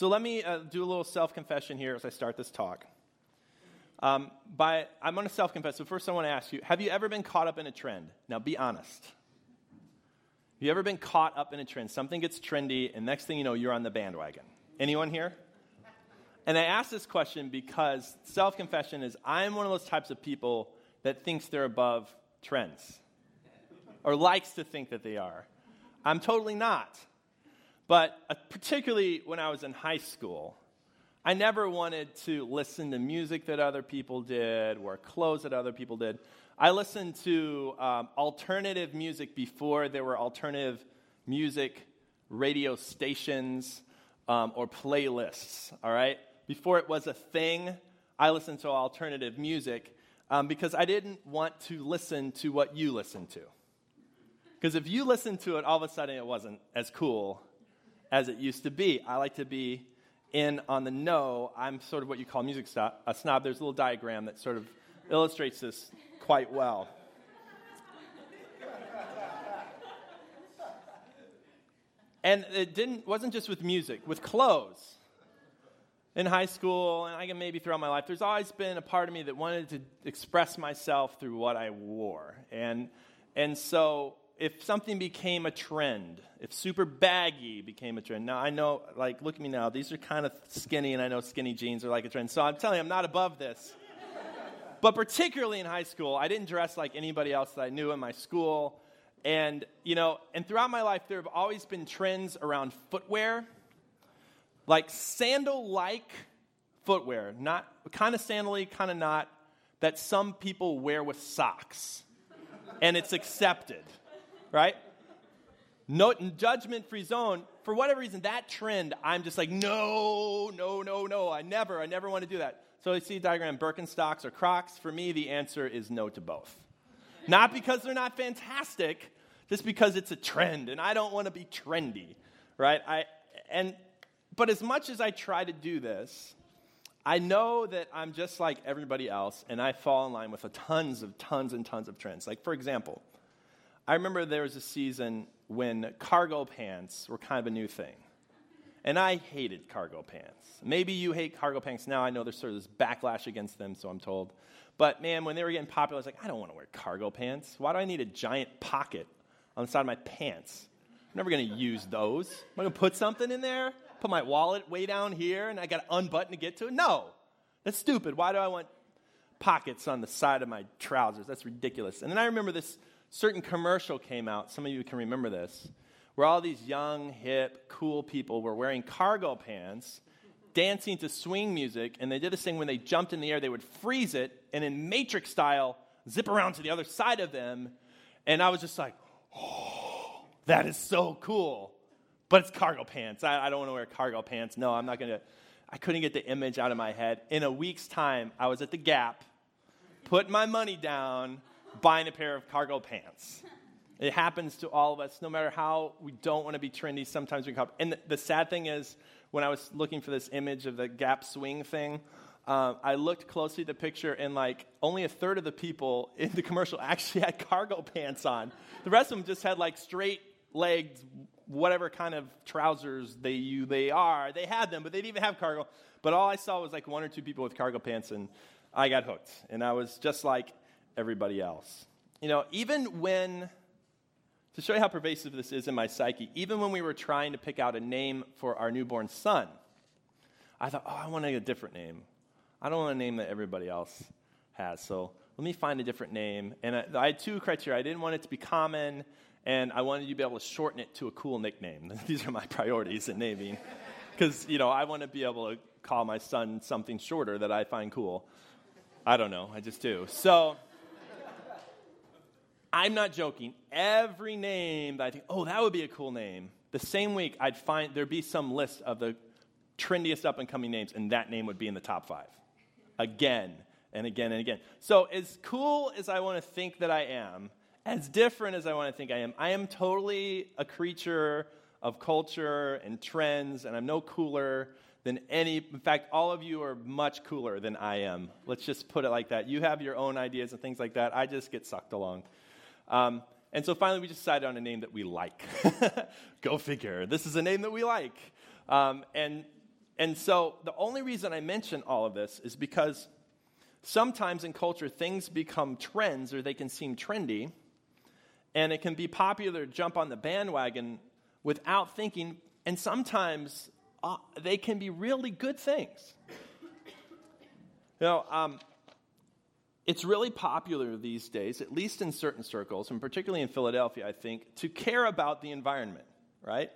So let me uh, do a little self confession here as I start this talk. Um, by, I'm going to self confess. So, first, I want to ask you have you ever been caught up in a trend? Now, be honest. Have you ever been caught up in a trend? Something gets trendy, and next thing you know, you're on the bandwagon. Anyone here? And I ask this question because self confession is I'm one of those types of people that thinks they're above trends or likes to think that they are. I'm totally not. But uh, particularly when I was in high school, I never wanted to listen to music that other people did, wear clothes that other people did. I listened to um, alternative music before there were alternative music radio stations um, or playlists, all right? Before it was a thing, I listened to alternative music um, because I didn't want to listen to what you listen to. Because if you listened to it, all of a sudden it wasn't as cool as it used to be. I like to be in on the know. I'm sort of what you call music a snob. There's a little diagram that sort of illustrates this quite well. and it didn't wasn't just with music, with clothes. In high school, and I can maybe throughout my life, there's always been a part of me that wanted to express myself through what I wore. And, and so if something became a trend, if super baggy became a trend. Now, I know, like, look at me now. These are kind of skinny, and I know skinny jeans are like a trend. So I'm telling you, I'm not above this. but particularly in high school, I didn't dress like anybody else that I knew in my school. And, you know, and throughout my life, there have always been trends around footwear, like sandal like footwear, not kind of sandally, kind of not, that some people wear with socks. and it's accepted right? No judgment free zone. For whatever reason, that trend, I'm just like, no, no, no, no. I never, I never want to do that. So you see a diagram Birkenstocks or Crocs. For me, the answer is no to both. not because they're not fantastic, just because it's a trend, and I don't want to be trendy, right? I and but as much as I try to do this, I know that I'm just like everybody else, and I fall in line with a tons of tons and tons of trends. Like for example, I remember there was a season when cargo pants were kind of a new thing. And I hated cargo pants. Maybe you hate cargo pants now. I know there's sort of this backlash against them, so I'm told. But man, when they were getting popular, I was like, I don't want to wear cargo pants. Why do I need a giant pocket on the side of my pants? I'm never going to use those. Am I going to put something in there? Put my wallet way down here and I got to unbutton to get to it? No. That's stupid. Why do I want pockets on the side of my trousers? That's ridiculous. And then I remember this certain commercial came out, some of you can remember this, where all these young, hip, cool people were wearing cargo pants, dancing to swing music, and they did this thing when they jumped in the air, they would freeze it, and in Matrix style, zip around to the other side of them. And I was just like, oh, that is so cool. But it's cargo pants. I, I don't want to wear cargo pants. No, I'm not going to. I couldn't get the image out of my head. In a week's time, I was at the Gap, putting my money down, buying a pair of cargo pants. It happens to all of us, no matter how we don't want to be trendy. Sometimes we come. And the, the sad thing is, when I was looking for this image of the Gap swing thing, uh, I looked closely at the picture, and like only a third of the people in the commercial actually had cargo pants on. The rest of them just had like straight legged, whatever kind of trousers they you they are. They had them, but they didn't even have cargo. But all I saw was like one or two people with cargo pants, and I got hooked. And I was just like, everybody else. You know, even when, to show you how pervasive this is in my psyche, even when we were trying to pick out a name for our newborn son, I thought, oh, I want a different name. I don't want a name that everybody else has. So let me find a different name. And I, I had two criteria. I didn't want it to be common, and I wanted you to be able to shorten it to a cool nickname. These are my priorities in naming. Because, you know, I want to be able to call my son something shorter that I find cool. I don't know. I just do. So I'm not joking. Every name that I think, oh, that would be a cool name, the same week I'd find there'd be some list of the trendiest up and coming names, and that name would be in the top five. Again and again and again. So, as cool as I want to think that I am, as different as I want to think I am, I am totally a creature of culture and trends, and I'm no cooler than any. In fact, all of you are much cooler than I am. Let's just put it like that. You have your own ideas and things like that. I just get sucked along. Um, and so finally, we just decided on a name that we like. Go figure. This is a name that we like. Um, and And so the only reason I mention all of this is because sometimes in culture things become trends or they can seem trendy, and it can be popular to jump on the bandwagon without thinking, and sometimes uh, they can be really good things. You know, um, it's really popular these days, at least in certain circles, and particularly in Philadelphia, I think, to care about the environment, right?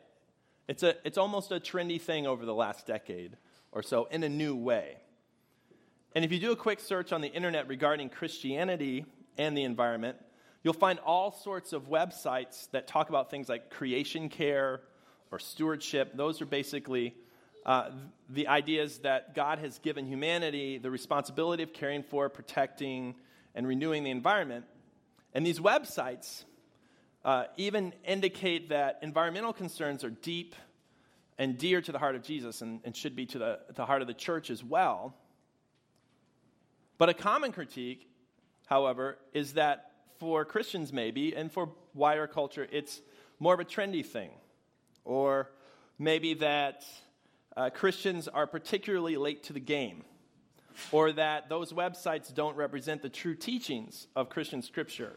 It's, a, it's almost a trendy thing over the last decade or so in a new way. And if you do a quick search on the internet regarding Christianity and the environment, you'll find all sorts of websites that talk about things like creation care or stewardship. Those are basically uh, the ideas that God has given humanity the responsibility of caring for, protecting, and renewing the environment. And these websites uh, even indicate that environmental concerns are deep and dear to the heart of Jesus and, and should be to the, the heart of the church as well. But a common critique, however, is that for Christians, maybe, and for wider culture, it's more of a trendy thing. Or maybe that uh, Christians are particularly late to the game, or that those websites don't represent the true teachings of Christian scripture.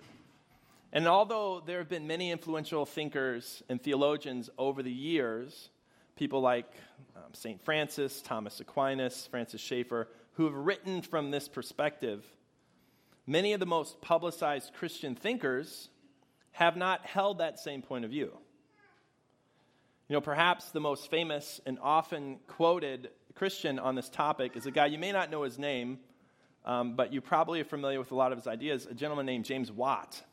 And although there have been many influential thinkers and theologians over the years, people like um, St. Francis, Thomas Aquinas, Francis Schaeffer, who have written from this perspective, many of the most publicized Christian thinkers have not held that same point of view. You know, perhaps the most famous and often quoted Christian on this topic is a guy, you may not know his name, um, but you probably are familiar with a lot of his ideas, a gentleman named James Watt.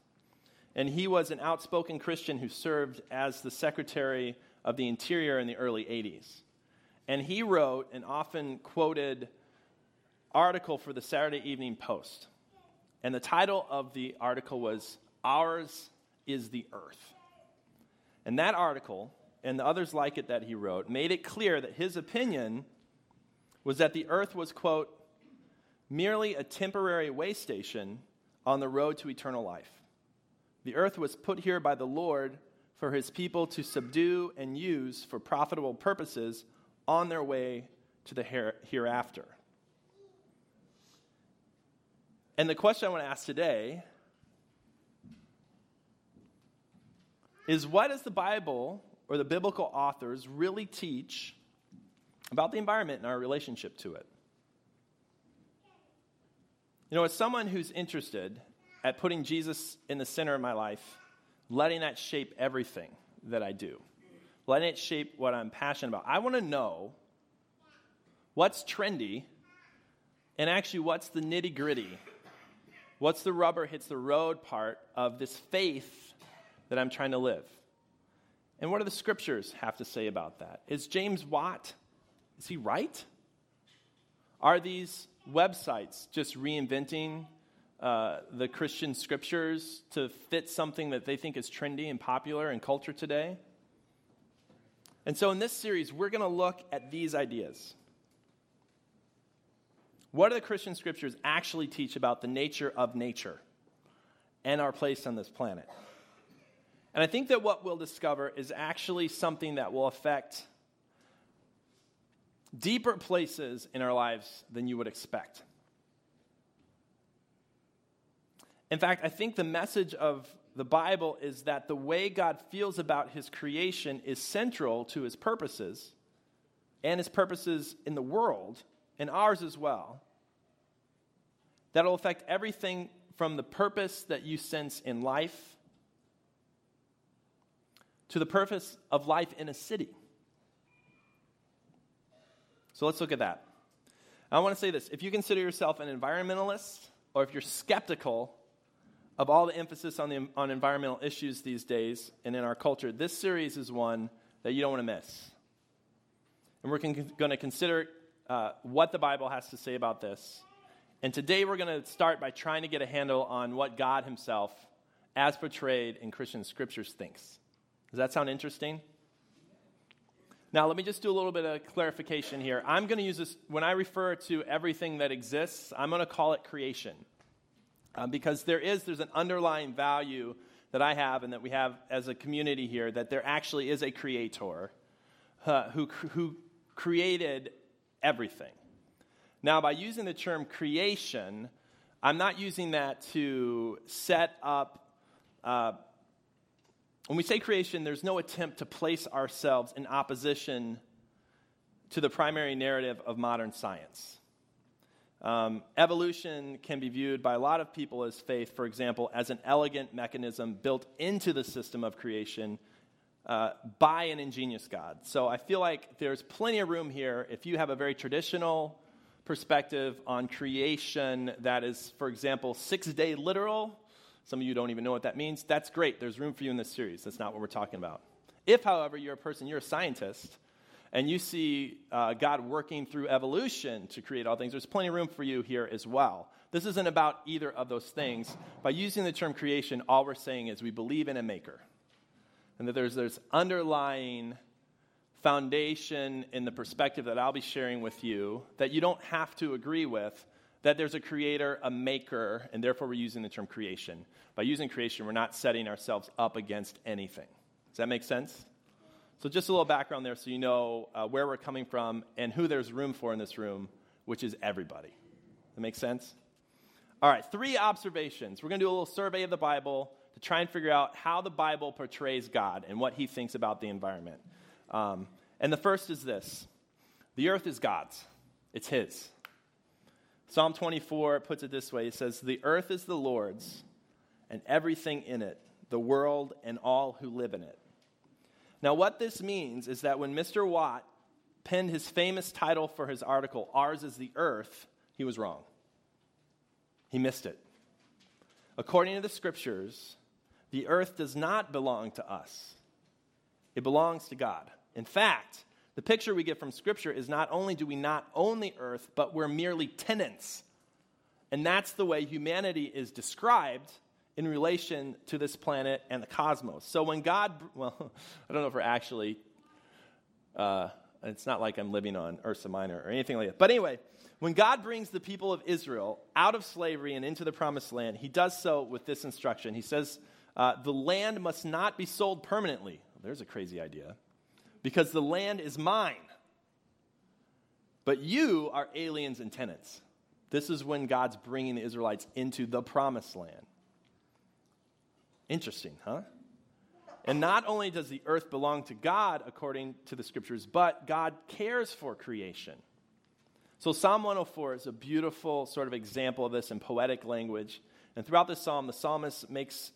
And he was an outspoken Christian who served as the Secretary of the Interior in the early 80s. And he wrote an often quoted article for the Saturday Evening Post. And the title of the article was Ours is the Earth. And that article and the others like it that he wrote made it clear that his opinion was that the earth was, quote, merely a temporary way station on the road to eternal life. The earth was put here by the Lord for his people to subdue and use for profitable purposes on their way to the hereafter. And the question I want to ask today is what does the Bible or the biblical authors really teach about the environment and our relationship to it. You know, as someone who's interested at putting Jesus in the center of my life, letting that shape everything that I do, letting it shape what I'm passionate about, I want to know what's trendy and actually what's the nitty gritty. What's the rubber hits the road part of this faith that I'm trying to live? And what do the scriptures have to say about that? Is James Watt, is he right? Are these websites just reinventing uh, the Christian scriptures to fit something that they think is trendy and popular in culture today? And so in this series, we're going to look at these ideas. What do the Christian scriptures actually teach about the nature of nature and our place on this planet? And I think that what we'll discover is actually something that will affect deeper places in our lives than you would expect. In fact, I think the message of the Bible is that the way God feels about his creation is central to his purposes and his purposes in the world and ours as well. That'll affect everything from the purpose that you sense in life to the purpose of life in a city. So let's look at that. I want to say this if you consider yourself an environmentalist, or if you're skeptical of all the emphasis on, the, on environmental issues these days and in our culture, this series is one that you don't want to miss. And we're con- going to consider uh, what the Bible has to say about this. And today we're going to start by trying to get a handle on what God Himself, as portrayed in Christian scriptures, thinks. Does that sound interesting? Now, let me just do a little bit of clarification here. I'm going to use this, when I refer to everything that exists, I'm going to call it creation. Um, because there is, there's an underlying value that I have and that we have as a community here that there actually is a creator uh, who, who created everything. Now, by using the term creation, I'm not using that to set up. Uh, when we say creation, there's no attempt to place ourselves in opposition to the primary narrative of modern science. Um, evolution can be viewed by a lot of people as faith, for example, as an elegant mechanism built into the system of creation uh, by an ingenious God. So I feel like there's plenty of room here if you have a very traditional perspective on creation that is, for example, six day literal. Some of you don't even know what that means. That's great. There's room for you in this series. That's not what we're talking about. If, however, you're a person, you're a scientist, and you see uh, God working through evolution to create all things, there's plenty of room for you here as well. This isn't about either of those things. By using the term creation, all we're saying is we believe in a maker. And that there's this underlying foundation in the perspective that I'll be sharing with you that you don't have to agree with, that there's a creator, a maker, and therefore we're using the term creation. By using creation, we're not setting ourselves up against anything. Does that make sense? So, just a little background there so you know uh, where we're coming from and who there's room for in this room, which is everybody. That makes sense? All right, three observations. We're going to do a little survey of the Bible to try and figure out how the Bible portrays God and what he thinks about the environment. Um, and the first is this the earth is God's, it's his. Psalm 24 puts it this way it says, The earth is the Lord's, and everything in it, the world and all who live in it. Now, what this means is that when Mr. Watt penned his famous title for his article, Ours is the Earth, he was wrong. He missed it. According to the scriptures, the earth does not belong to us, it belongs to God. In fact, the picture we get from scripture is not only do we not own the earth, but we're merely tenants. And that's the way humanity is described in relation to this planet and the cosmos. So when God, well, I don't know if we're actually, uh, it's not like I'm living on Ursa Minor or anything like that. But anyway, when God brings the people of Israel out of slavery and into the promised land, he does so with this instruction. He says, uh, The land must not be sold permanently. Well, there's a crazy idea. Because the land is mine. But you are aliens and tenants. This is when God's bringing the Israelites into the promised land. Interesting, huh? And not only does the earth belong to God, according to the scriptures, but God cares for creation. So, Psalm 104 is a beautiful sort of example of this in poetic language. And throughout this psalm, the psalmist makes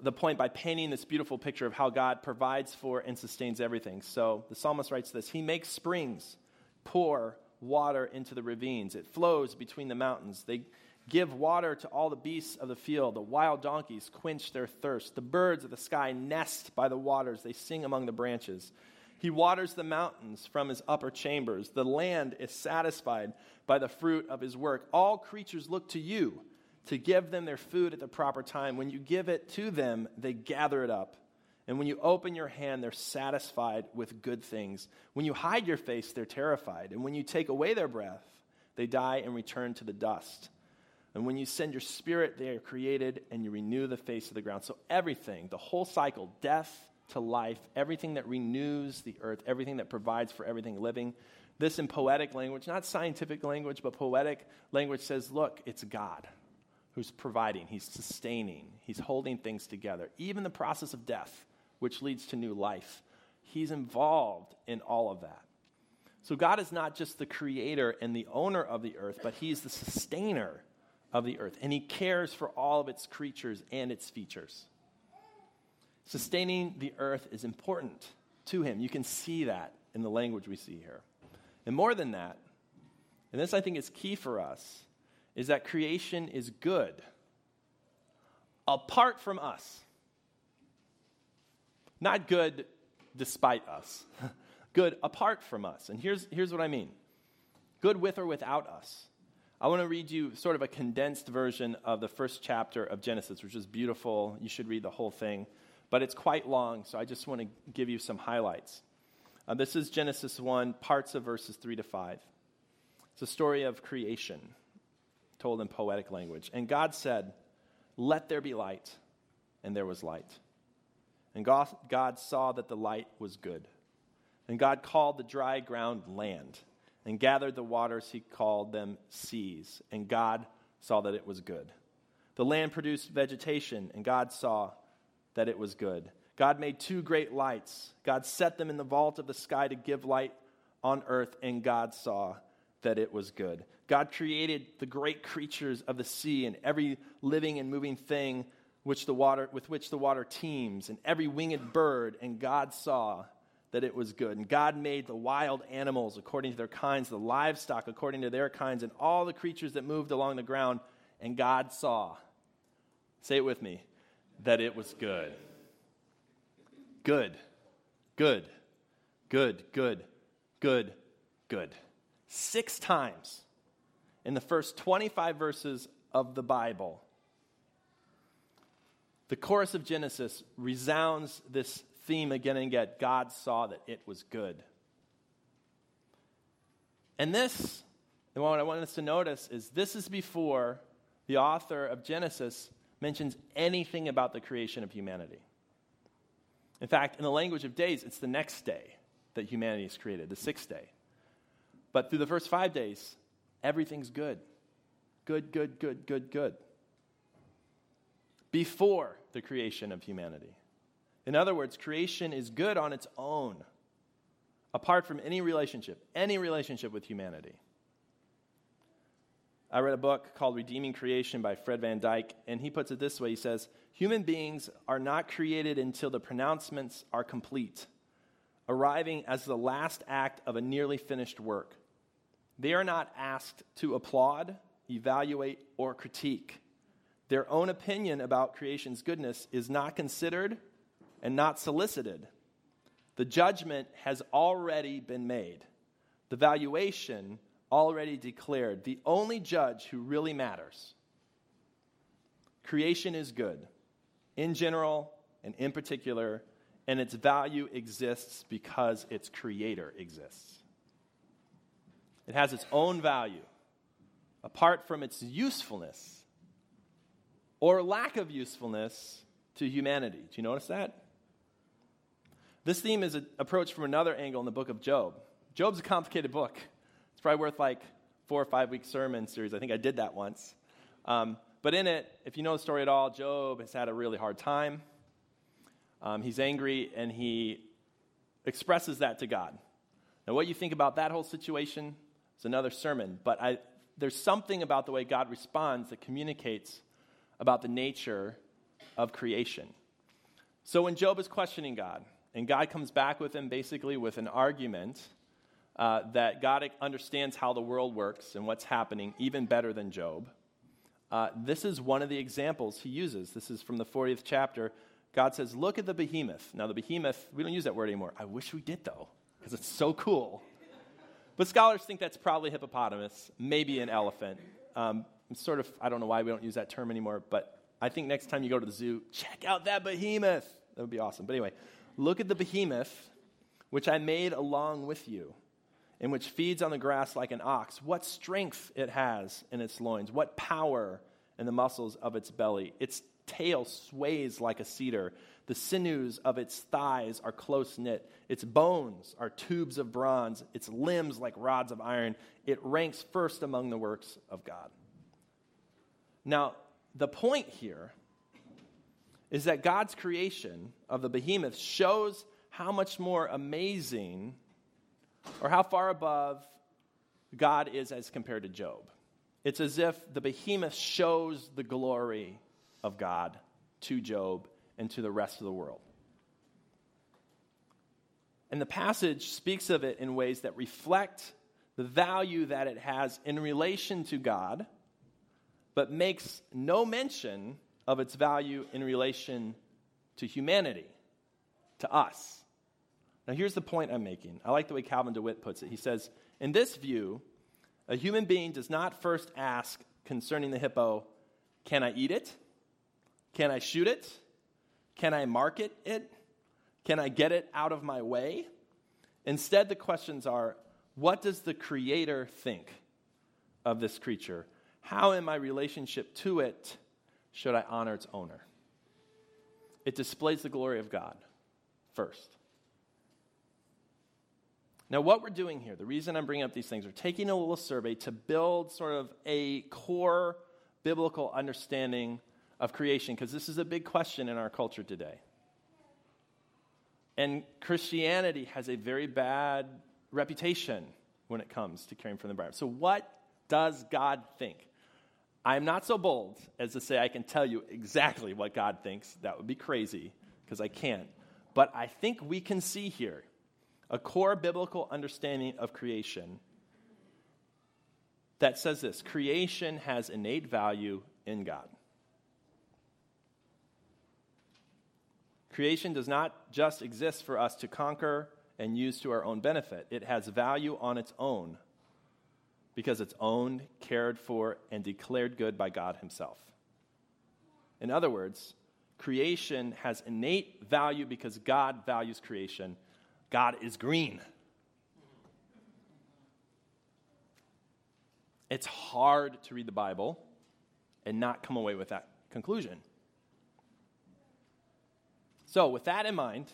the point by painting this beautiful picture of how God provides for and sustains everything. So, the psalmist writes this He makes springs pour water into the ravines, it flows between the mountains. They Give water to all the beasts of the field. The wild donkeys quench their thirst. The birds of the sky nest by the waters. They sing among the branches. He waters the mountains from his upper chambers. The land is satisfied by the fruit of his work. All creatures look to you to give them their food at the proper time. When you give it to them, they gather it up. And when you open your hand, they're satisfied with good things. When you hide your face, they're terrified. And when you take away their breath, they die and return to the dust. And when you send your spirit, they are created and you renew the face of the ground. So, everything, the whole cycle, death to life, everything that renews the earth, everything that provides for everything living, this in poetic language, not scientific language, but poetic language says, look, it's God who's providing, He's sustaining, He's holding things together. Even the process of death, which leads to new life, He's involved in all of that. So, God is not just the creator and the owner of the earth, but He's the sustainer of the earth, and he cares for all of its creatures and its features. Sustaining the earth is important to him. You can see that in the language we see here. And more than that, and this I think is key for us, is that creation is good apart from us. Not good despite us, good apart from us. And here's, here's what I mean good with or without us. I want to read you sort of a condensed version of the first chapter of Genesis, which is beautiful. You should read the whole thing, but it's quite long, so I just want to give you some highlights. Uh, this is Genesis 1, parts of verses 3 to 5. It's a story of creation told in poetic language. And God said, Let there be light. And there was light. And God, God saw that the light was good. And God called the dry ground land and gathered the waters, he called them seas. And God saw that it was good. The land produced vegetation, and God saw that it was good. God made two great lights. God set them in the vault of the sky to give light on earth, and God saw that it was good. God created the great creatures of the sea and every living and moving thing which the water, with which the water teems, and every winged bird, and God saw that it was good. And God made the wild animals according to their kinds, the livestock according to their kinds, and all the creatures that moved along the ground, and God saw. Say it with me that it was good. Good, good, good, good, good, good. Six times in the first 25 verses of the Bible, the chorus of Genesis resounds this theme again and again God saw that it was good. And this, and what I want us to notice is this is before the author of Genesis mentions anything about the creation of humanity. In fact, in the language of days, it's the next day that humanity is created, the sixth day. But through the first five days, everything's good. Good, good, good, good, good. Before the creation of humanity. In other words, creation is good on its own, apart from any relationship, any relationship with humanity. I read a book called Redeeming Creation by Fred Van Dyke, and he puts it this way He says, Human beings are not created until the pronouncements are complete, arriving as the last act of a nearly finished work. They are not asked to applaud, evaluate, or critique. Their own opinion about creation's goodness is not considered and not solicited. The judgment has already been made. The valuation already declared, the only judge who really matters. Creation is good, in general and in particular, and its value exists because its creator exists. It has its own value, apart from its usefulness or lack of usefulness to humanity. Do you notice that? This theme is approached from another angle in the book of Job. Job's a complicated book. It's probably worth like four or five week sermon series. I think I did that once. Um, but in it, if you know the story at all, Job has had a really hard time. Um, he's angry and he expresses that to God. Now, what you think about that whole situation is another sermon, but I, there's something about the way God responds that communicates about the nature of creation. So when Job is questioning God, and God comes back with him basically with an argument uh, that God understands how the world works and what's happening even better than Job. Uh, this is one of the examples he uses. This is from the 40th chapter. God says, Look at the behemoth. Now, the behemoth, we don't use that word anymore. I wish we did, though, because it's so cool. But scholars think that's probably hippopotamus, maybe an elephant. Um, sort of, I don't know why we don't use that term anymore, but I think next time you go to the zoo, check out that behemoth. That would be awesome. But anyway, look at the behemoth, which I made along with you and which feeds on the grass like an ox, what strength it has in its loins, what power in the muscles of its belly. Its tail sways like a cedar. The sinews of its thighs are close knit. Its bones are tubes of bronze. Its limbs like rods of iron. It ranks first among the works of God. Now, the point here is that God's creation of the behemoth shows how much more amazing or how far above God is as compared to Job. It's as if the behemoth shows the glory of God to Job and to the rest of the world. And the passage speaks of it in ways that reflect the value that it has in relation to God, but makes no mention of its value in relation to humanity, to us. Now, here's the point I'm making. I like the way Calvin DeWitt puts it. He says, In this view, a human being does not first ask concerning the hippo, Can I eat it? Can I shoot it? Can I market it? Can I get it out of my way? Instead, the questions are What does the Creator think of this creature? How, in my relationship to it, should I honor its owner? It displays the glory of God first. Now, what we're doing here, the reason I'm bringing up these things, we're taking a little survey to build sort of a core biblical understanding of creation, because this is a big question in our culture today. And Christianity has a very bad reputation when it comes to caring for the environment. So, what does God think? I'm not so bold as to say I can tell you exactly what God thinks. That would be crazy because I can't. But I think we can see here a core biblical understanding of creation that says this creation has innate value in God. Creation does not just exist for us to conquer and use to our own benefit, it has value on its own because it's owned, cared for, and declared good by God Himself. In other words, creation has innate value because God values creation. God is green. It's hard to read the Bible and not come away with that conclusion. So, with that in mind,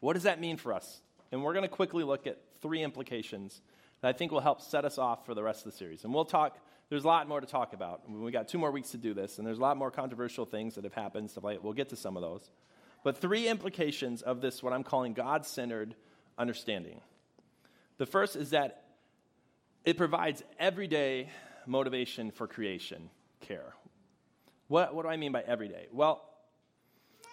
what does that mean for us? And we're going to quickly look at three implications that I think will help set us off for the rest of the series. And we'll talk, there's a lot more to talk about. We got two more weeks to do this, and there's a lot more controversial things that have happened, stuff like We'll get to some of those. But three implications of this, what I'm calling God centered understanding. The first is that it provides everyday motivation for creation care. What, what do I mean by everyday? Well,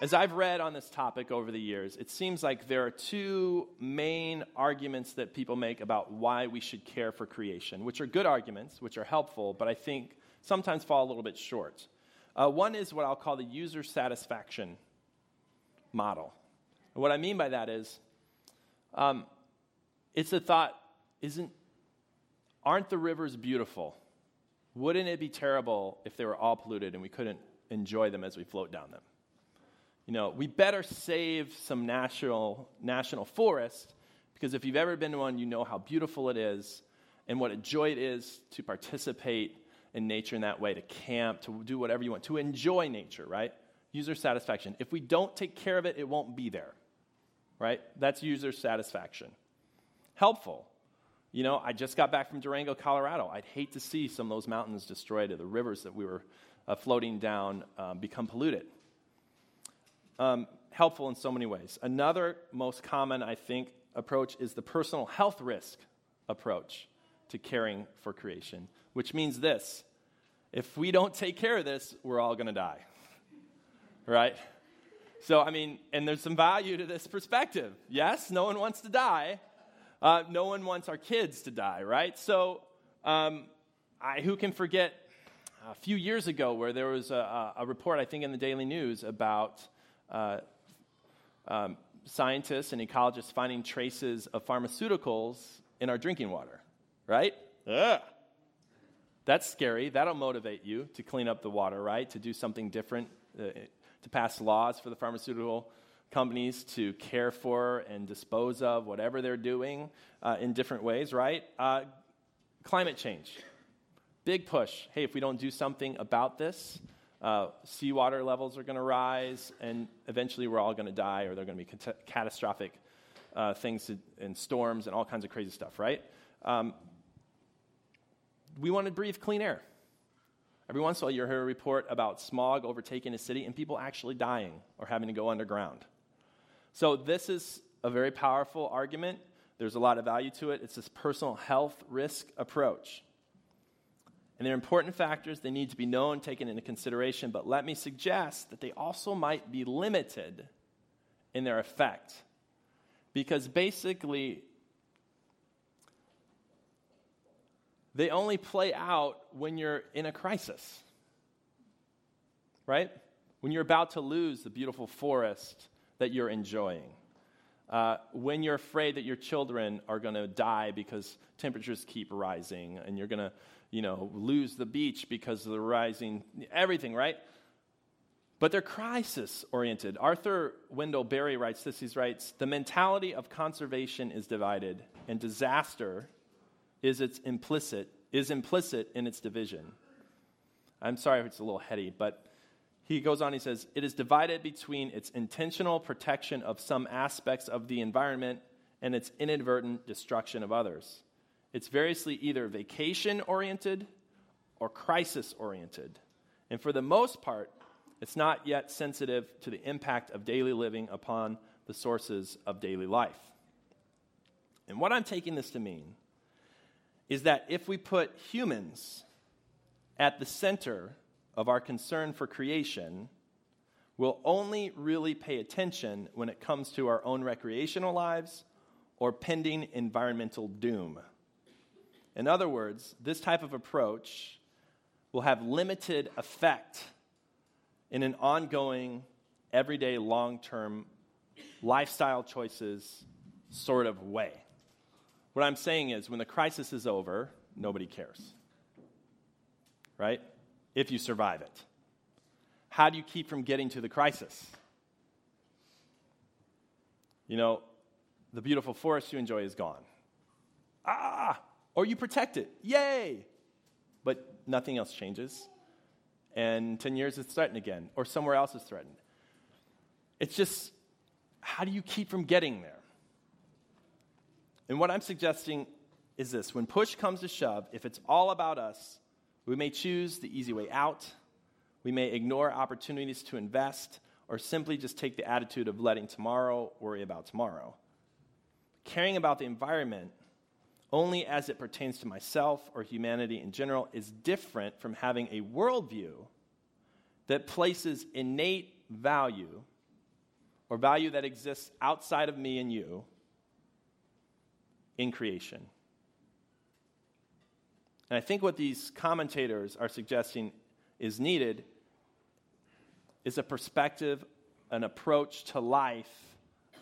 as I've read on this topic over the years, it seems like there are two main arguments that people make about why we should care for creation, which are good arguments, which are helpful, but I think sometimes fall a little bit short. Uh, one is what I'll call the user satisfaction model. And what I mean by that is um, it's a thought, isn't, aren't the rivers beautiful? Wouldn't it be terrible if they were all polluted and we couldn't enjoy them as we float down them? You know, we better save some national, national forest because if you've ever been to one, you know how beautiful it is and what a joy it is to participate in nature in that way, to camp, to do whatever you want, to enjoy nature, right? User satisfaction. If we don't take care of it, it won't be there, right? That's user satisfaction. Helpful. You know, I just got back from Durango, Colorado. I'd hate to see some of those mountains destroyed or the rivers that we were uh, floating down um, become polluted um, helpful in so many ways. Another most common, I think, approach is the personal health risk approach to caring for creation, which means this if we don't take care of this, we're all going to die. right? So, I mean, and there's some value to this perspective. Yes, no one wants to die. Uh, no one wants our kids to die, right? So, um, I, who can forget a few years ago where there was a, a report, I think, in the Daily News about uh, um, scientists and ecologists finding traces of pharmaceuticals in our drinking water, right? Ugh. That's scary. That'll motivate you to clean up the water, right? To do something different, uh, to pass laws for the pharmaceutical companies to care for and dispose of whatever they're doing uh, in different ways, right? Uh, climate change. Big push. Hey, if we don't do something about this, uh, seawater levels are going to rise, and eventually we're all going to die, or there are going to be cat- catastrophic uh, things to, and storms and all kinds of crazy stuff, right? Um, we want to breathe clean air. Every once in a while, you hear a report about smog overtaking a city and people actually dying or having to go underground. So, this is a very powerful argument. There's a lot of value to it. It's this personal health risk approach. And they're important factors. They need to be known, taken into consideration. But let me suggest that they also might be limited in their effect. Because basically, they only play out when you're in a crisis, right? When you're about to lose the beautiful forest that you're enjoying. Uh, when you're afraid that your children are going to die because temperatures keep rising and you're going to you know, lose the beach because of the rising, everything, right? But they're crisis oriented. author Wendell Berry writes this. He writes, The mentality of conservation is divided, and disaster is its implicit, is implicit in its division. I'm sorry if it's a little heady, but he goes on, he says, It is divided between its intentional protection of some aspects of the environment and its inadvertent destruction of others. It's variously either vacation oriented or crisis oriented. And for the most part, it's not yet sensitive to the impact of daily living upon the sources of daily life. And what I'm taking this to mean is that if we put humans at the center of our concern for creation, we'll only really pay attention when it comes to our own recreational lives or pending environmental doom. In other words, this type of approach will have limited effect in an ongoing, everyday, long term lifestyle choices sort of way. What I'm saying is, when the crisis is over, nobody cares. Right? If you survive it. How do you keep from getting to the crisis? You know, the beautiful forest you enjoy is gone. Ah! Or you protect it. Yay! But nothing else changes. And 10 years it's threatened again, or somewhere else is threatened. It's just, how do you keep from getting there? And what I'm suggesting is this when push comes to shove, if it's all about us, we may choose the easy way out, we may ignore opportunities to invest, or simply just take the attitude of letting tomorrow worry about tomorrow. Caring about the environment only as it pertains to myself or humanity in general is different from having a worldview that places innate value or value that exists outside of me and you in creation. And I think what these commentators are suggesting is needed is a perspective, an approach to life,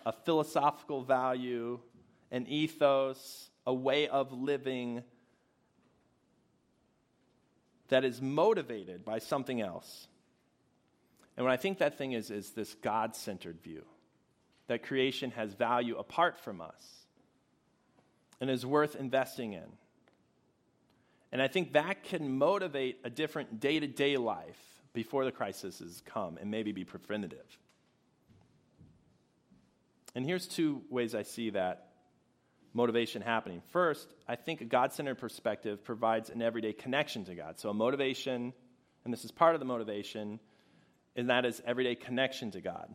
a philosophical value, an ethos, a way of living that is motivated by something else. And what I think that thing is, is this God centered view that creation has value apart from us and is worth investing in. And I think that can motivate a different day to day life before the crises come and maybe be preventative. And here's two ways I see that motivation happening. First, I think a God centered perspective provides an everyday connection to God. So, a motivation, and this is part of the motivation, and that is everyday connection to God.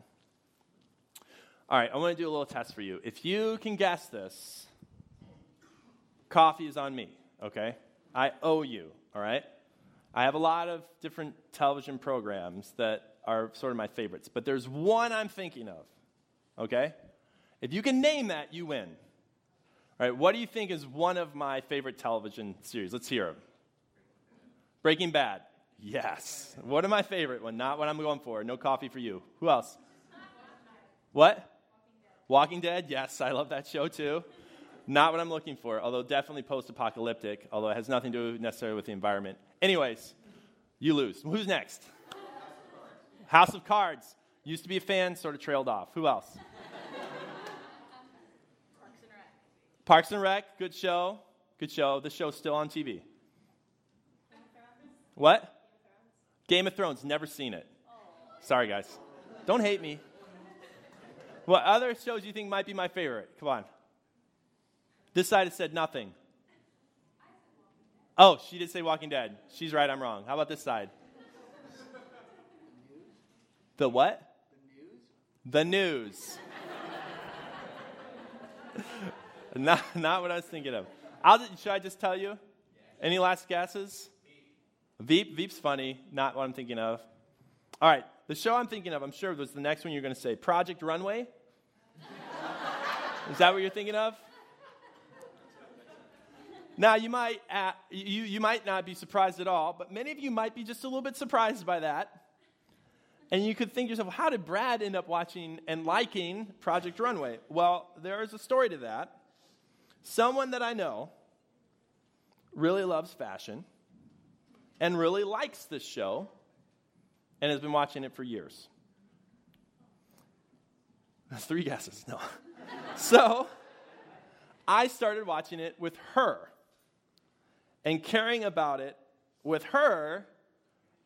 All right, I want to do a little test for you. If you can guess this, coffee is on me, okay? I owe you, all right? I have a lot of different television programs that are sort of my favorites, but there's one I'm thinking of, okay? If you can name that, you win. All right, what do you think is one of my favorite television series? Let's hear them. Breaking Bad. Yes. What am my favorite one? Not what I'm going for. No coffee for you. Who else? What? Walking Dead. Yes, I love that show too. Not what I'm looking for, although definitely post apocalyptic, although it has nothing to do necessarily with the environment. Anyways, you lose. Who's next? House of Cards. Used to be a fan, sort of trailed off. Who else? Parks and Rec, good show. Good show. The show's still on TV. What? Game of Thrones, never seen it. Sorry, guys. Don't hate me. What other shows you think might be my favorite? Come on. This side has said nothing. Oh, she did say Walking Dead. She's right, I'm wrong. How about this side? The what? The news. The news. not, not what I was thinking of. I'll, should I just tell you? Any last guesses? Veep. Veep's funny. Not what I'm thinking of. All right. The show I'm thinking of, I'm sure, was the next one you're going to say. Project Runway? Is that what you're thinking of? Now, you might, uh, you, you might not be surprised at all, but many of you might be just a little bit surprised by that. And you could think to yourself, how did Brad end up watching and liking Project Runway? Well, there is a story to that. Someone that I know really loves fashion and really likes this show and has been watching it for years. That's Three guesses, no. so I started watching it with her and caring about it with her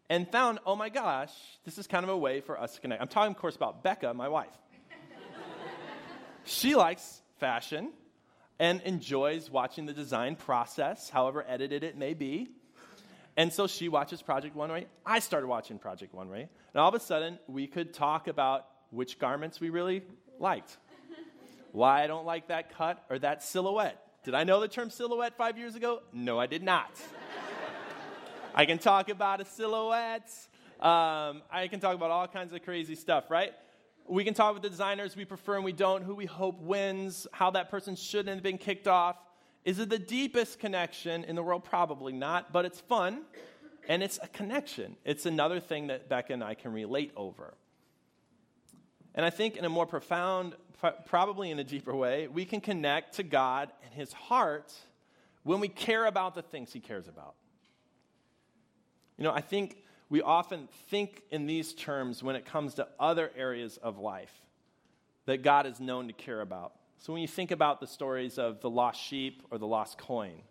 and found, oh my gosh, this is kind of a way for us to connect. I'm talking, of course, about Becca, my wife. she likes fashion and enjoys watching the design process, however edited it may be. And so she watches Project Runway. I started watching Project Runway. And all of a sudden, we could talk about which garments we really liked. Why I don't like that cut or that silhouette. Did I know the term silhouette five years ago? No, I did not. I can talk about a silhouette. Um, I can talk about all kinds of crazy stuff, right? We can talk with the designers we prefer and we don't, who we hope wins, how that person shouldn't have been kicked off. Is it the deepest connection in the world? Probably not, but it's fun and it's a connection. It's another thing that Becca and I can relate over. And I think in a more profound, probably in a deeper way, we can connect to God and His heart when we care about the things He cares about. You know, I think we often think in these terms when it comes to other areas of life that God is known to care about. So when you think about the stories of the lost sheep or the lost coin,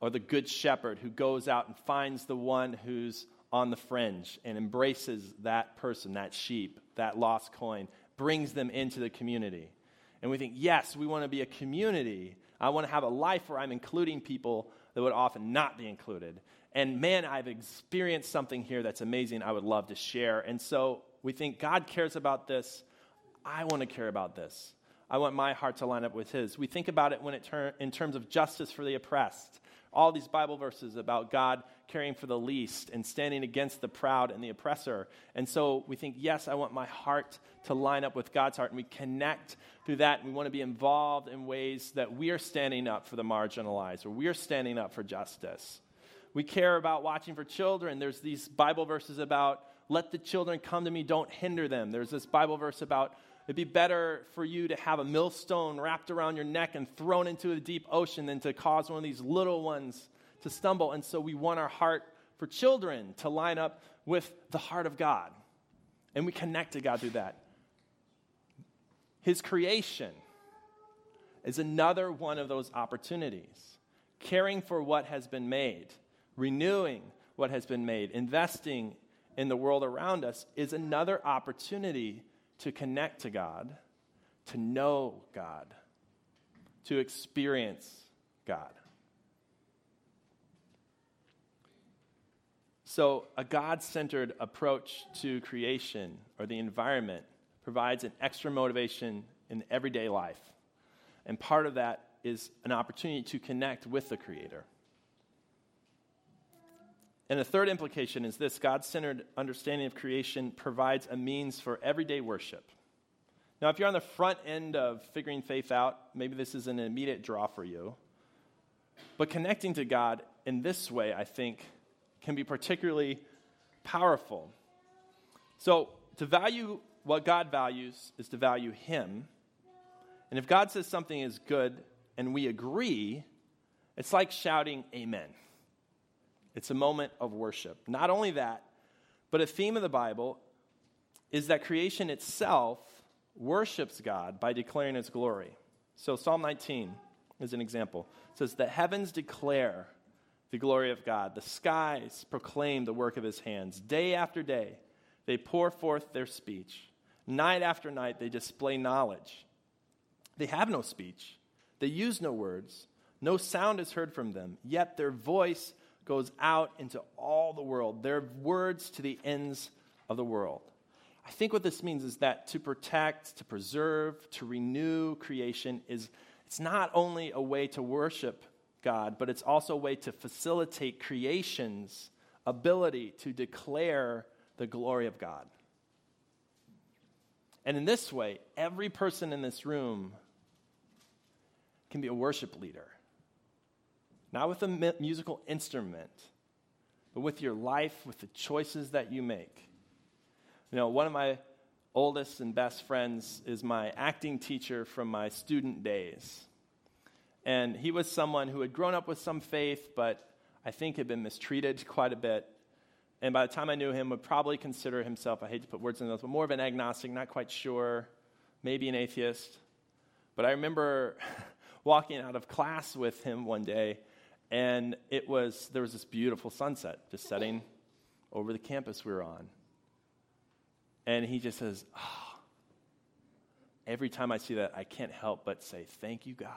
or the good shepherd who goes out and finds the one who's on the fringe and embraces that person, that sheep, that lost coin, brings them into the community. And we think, yes, we want to be a community. I want to have a life where I'm including people that would often not be included. And man, I've experienced something here that's amazing. I would love to share. And so we think God cares about this. I want to care about this. I want my heart to line up with His. We think about it when it ter- in terms of justice for the oppressed. All these Bible verses about God caring for the least and standing against the proud and the oppressor. And so we think, yes, I want my heart to line up with God's heart. And we connect through that. And we want to be involved in ways that we are standing up for the marginalized or we are standing up for justice. We care about watching for children. There's these Bible verses about, let the children come to me, don't hinder them. There's this Bible verse about, it'd be better for you to have a millstone wrapped around your neck and thrown into a deep ocean than to cause one of these little ones to stumble. And so we want our heart for children to line up with the heart of God. And we connect to God through that. His creation is another one of those opportunities. Caring for what has been made renewing what has been made, investing in the world around us is another opportunity to connect to God, to know God, to experience God. So, a God centered approach to creation or the environment provides an extra motivation in everyday life. And part of that is an opportunity to connect with the Creator. And the third implication is this God centered understanding of creation provides a means for everyday worship. Now, if you're on the front end of figuring faith out, maybe this is an immediate draw for you. But connecting to God in this way, I think, can be particularly powerful. So, to value what God values is to value Him. And if God says something is good and we agree, it's like shouting, Amen. It's a moment of worship. Not only that, but a theme of the Bible is that creation itself worships God by declaring its glory. So, Psalm 19 is an example. It says, The heavens declare the glory of God, the skies proclaim the work of his hands. Day after day, they pour forth their speech. Night after night, they display knowledge. They have no speech, they use no words, no sound is heard from them, yet their voice goes out into all the world, their words to the ends of the world. I think what this means is that to protect, to preserve, to renew creation is it's not only a way to worship God, but it's also a way to facilitate creation's ability to declare the glory of God. And in this way, every person in this room can be a worship leader not with a musical instrument, but with your life, with the choices that you make. You know, one of my oldest and best friends is my acting teacher from my student days. And he was someone who had grown up with some faith, but I think had been mistreated quite a bit. And by the time I knew him, would probably consider himself, I hate to put words in those, but more of an agnostic, not quite sure, maybe an atheist. But I remember walking out of class with him one day, and it was, there was this beautiful sunset just setting over the campus we were on. And he just says, oh, every time I see that, I can't help but say, Thank you, God.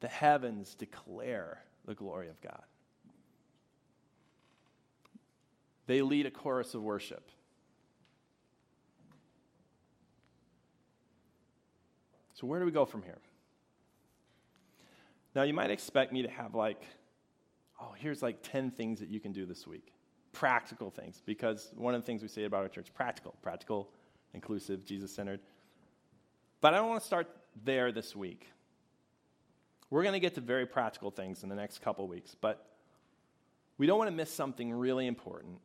The heavens declare the glory of God. They lead a chorus of worship. So, where do we go from here? Now, you might expect me to have like, oh, here's like 10 things that you can do this week. Practical things, because one of the things we say about our church, practical, practical, inclusive, Jesus centered. But I don't want to start there this week. We're going to get to very practical things in the next couple weeks, but we don't want to miss something really important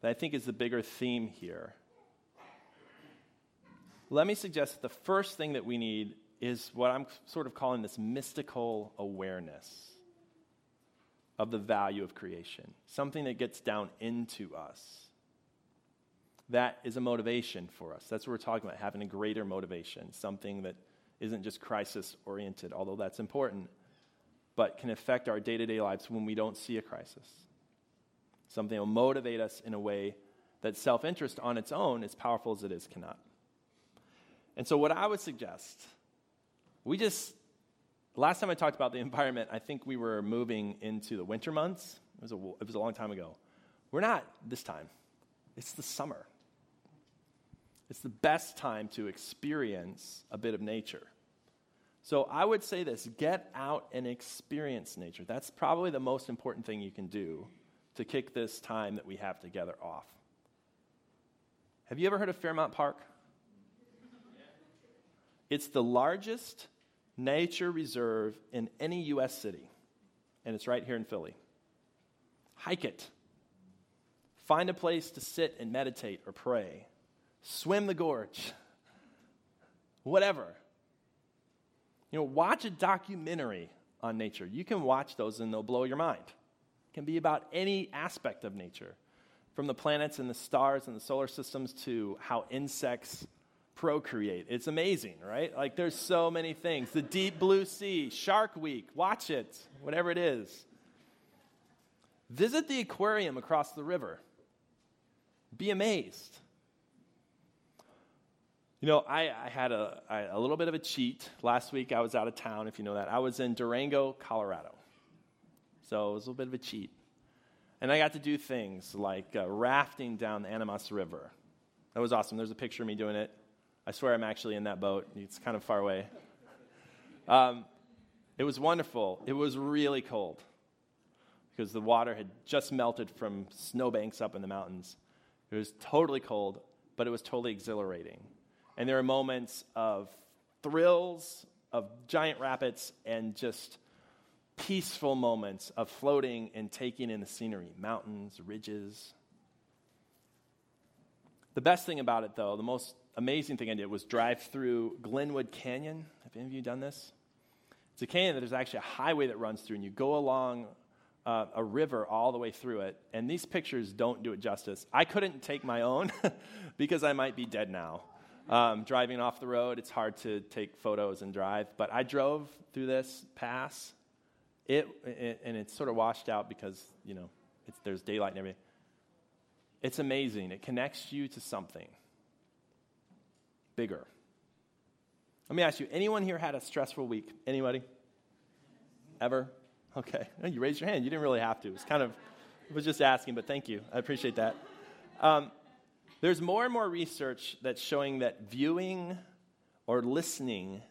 that I think is the bigger theme here. Let me suggest that the first thing that we need is what I'm sort of calling this mystical awareness of the value of creation, something that gets down into us. That is a motivation for us. That's what we're talking about, having a greater motivation, something that isn't just crisis oriented, although that's important, but can affect our day to day lives when we don't see a crisis. Something will motivate us in a way that self interest on its own, as powerful as it is, cannot. And so, what I would suggest, we just, last time I talked about the environment, I think we were moving into the winter months. It was a, it was a long time ago. We're not this time, it's the summer. It's the best time to experience a bit of nature. So I would say this get out and experience nature. That's probably the most important thing you can do to kick this time that we have together off. Have you ever heard of Fairmount Park? It's the largest nature reserve in any U.S. city, and it's right here in Philly. Hike it. Find a place to sit and meditate or pray swim the gorge, whatever. You know, watch a documentary on nature. You can watch those and they'll blow your mind. It can be about any aspect of nature, from the planets and the stars and the solar systems to how insects procreate. It's amazing, right? Like there's so many things. The deep blue sea, Shark Week, watch it, whatever it is. Visit the aquarium across the river. Be amazed. You know, I, I had a, I, a little bit of a cheat. Last week I was out of town, if you know that. I was in Durango, Colorado. So it was a little bit of a cheat. And I got to do things like uh, rafting down the Animas River. That was awesome. There's a picture of me doing it. I swear I'm actually in that boat. It's kind of far away. Um, it was wonderful. It was really cold because the water had just melted from snowbanks up in the mountains. It was totally cold, but it was totally exhilarating. And there are moments of thrills, of giant rapids, and just peaceful moments of floating and taking in the scenery mountains, ridges. The best thing about it, though, the most amazing thing I did was drive through Glenwood Canyon. Have any of you done this? It's a canyon that there's actually a highway that runs through, and you go along uh, a river all the way through it. And these pictures don't do it justice. I couldn't take my own because I might be dead now. Um, driving off the road, it's hard to take photos and drive. But I drove through this pass, it, it and it's sort of washed out because you know there's daylight and everything. It's amazing. It connects you to something bigger. Let me ask you: Anyone here had a stressful week? Anybody? Ever? Okay, you raised your hand. You didn't really have to. It's kind of, I was just asking, but thank you. I appreciate that. Um, there's more and more research that's showing that viewing or listening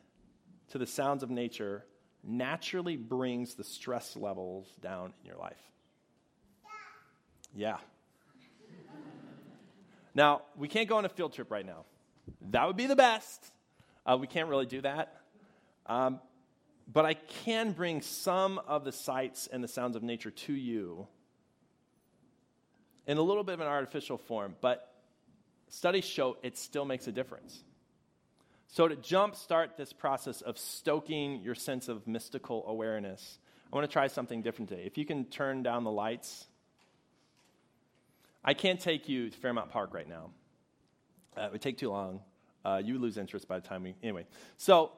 to the sounds of nature naturally brings the stress levels down in your life. Yeah. Now, we can't go on a field trip right now. That would be the best. Uh, we can't really do that. Um, but I can bring some of the sights and the sounds of nature to you in a little bit of an artificial form. But studies show it still makes a difference. So, to jumpstart this process of stoking your sense of mystical awareness, I want to try something different today. If you can turn down the lights, I can't take you to Fairmount Park right now. Uh, it would take too long. Uh, you lose interest by the time we. Anyway, so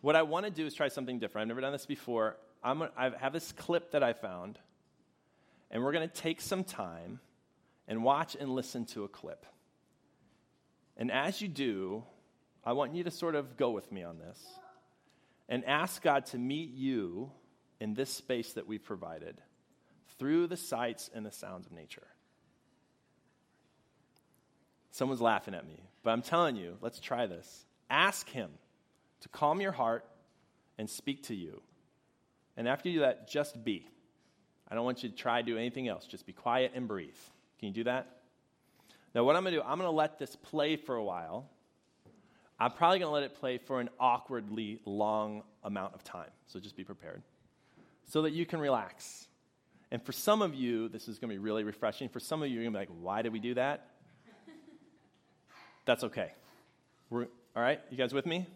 what I want to do is try something different. I've never done this before. I'm, I have this clip that I found, and we're going to take some time and watch and listen to a clip. And as you do, I want you to sort of go with me on this and ask God to meet you in this space that we've provided through the sights and the sounds of nature. Someone's laughing at me, but I'm telling you, let's try this. Ask Him to calm your heart and speak to you. And after you do that, just be. I don't want you to try to do anything else. Just be quiet and breathe. Can you do that? Now, what I'm going to do, I'm going to let this play for a while. I'm probably going to let it play for an awkwardly long amount of time. So just be prepared so that you can relax. And for some of you, this is going to be really refreshing. For some of you, you're going to be like, why did we do that? That's okay. We're, all right, you guys with me?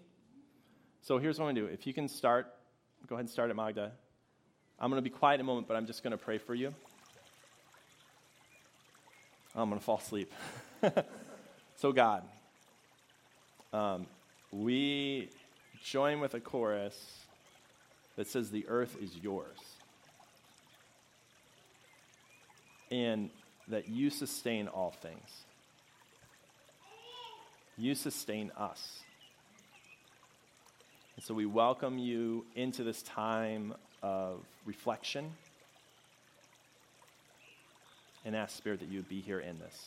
So here's what I'm going to do. If you can start, go ahead and start at Magda. I'm going to be quiet in a moment, but I'm just going to pray for you. I'm going to fall asleep. so, God, um, we join with a chorus that says, The earth is yours. And that you sustain all things. You sustain us. And so we welcome you into this time of reflection and ask, Spirit, that you would be here in this.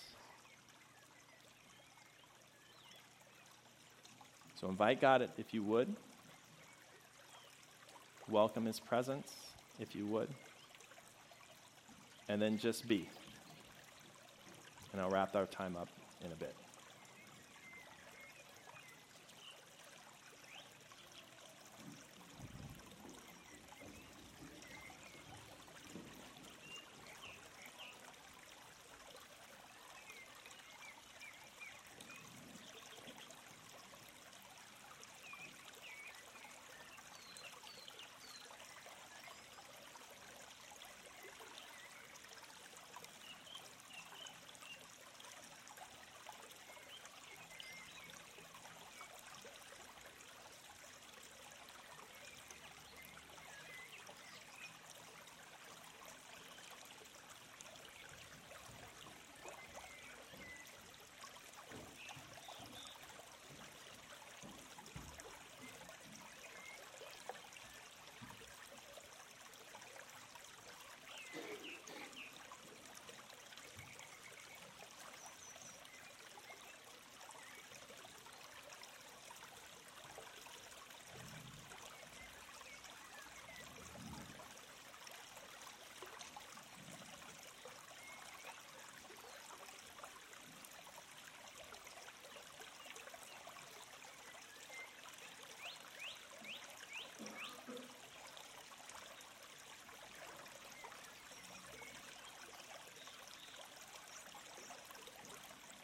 So invite God if you would. Welcome his presence if you would. And then just be. And I'll wrap our time up in a bit.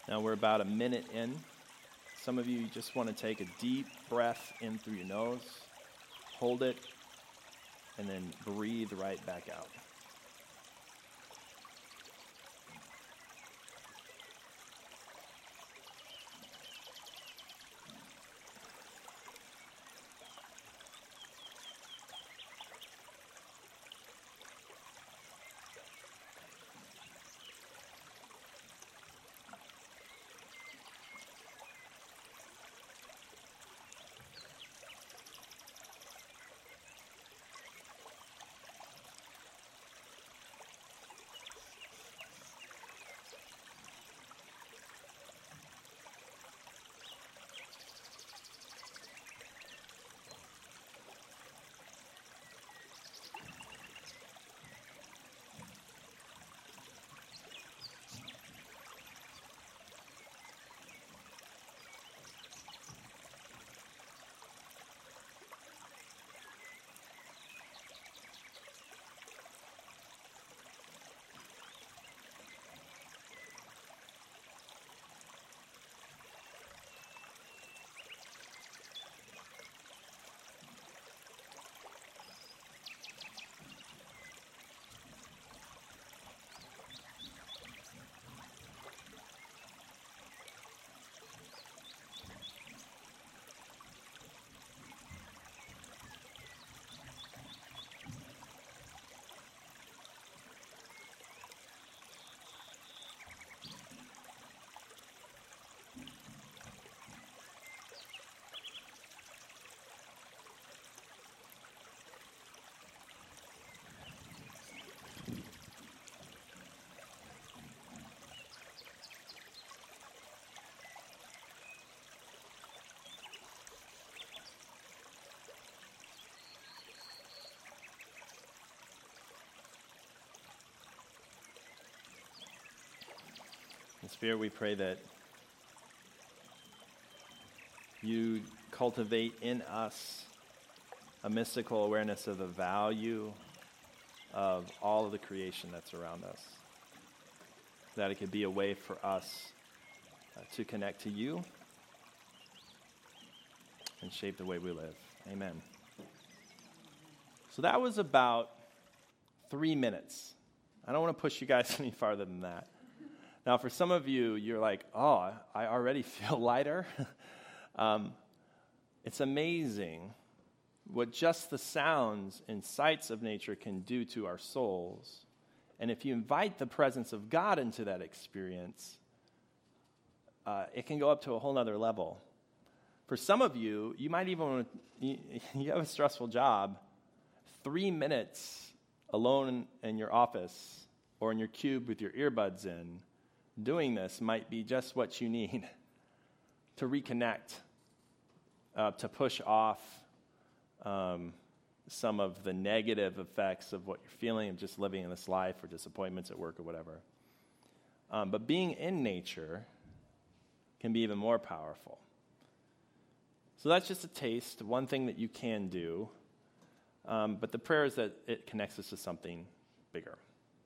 Now we're about a minute in. Some of you just want to take a deep breath in through your nose, hold it, and then breathe right back out. Spirit, we pray that you cultivate in us a mystical awareness of the value of all of the creation that's around us. That it could be a way for us uh, to connect to you and shape the way we live. Amen. So that was about three minutes. I don't want to push you guys any farther than that. Now, for some of you, you're like, oh, I already feel lighter. um, it's amazing what just the sounds and sights of nature can do to our souls. And if you invite the presence of God into that experience, uh, it can go up to a whole nother level. For some of you, you might even you, you have a stressful job. Three minutes alone in your office or in your cube with your earbuds in, doing this might be just what you need to reconnect, uh, to push off um, some of the negative effects of what you're feeling of just living in this life or disappointments at work or whatever. Um, but being in nature can be even more powerful. So that's just a taste, one thing that you can do. Um, but the prayer is that it connects us to something bigger.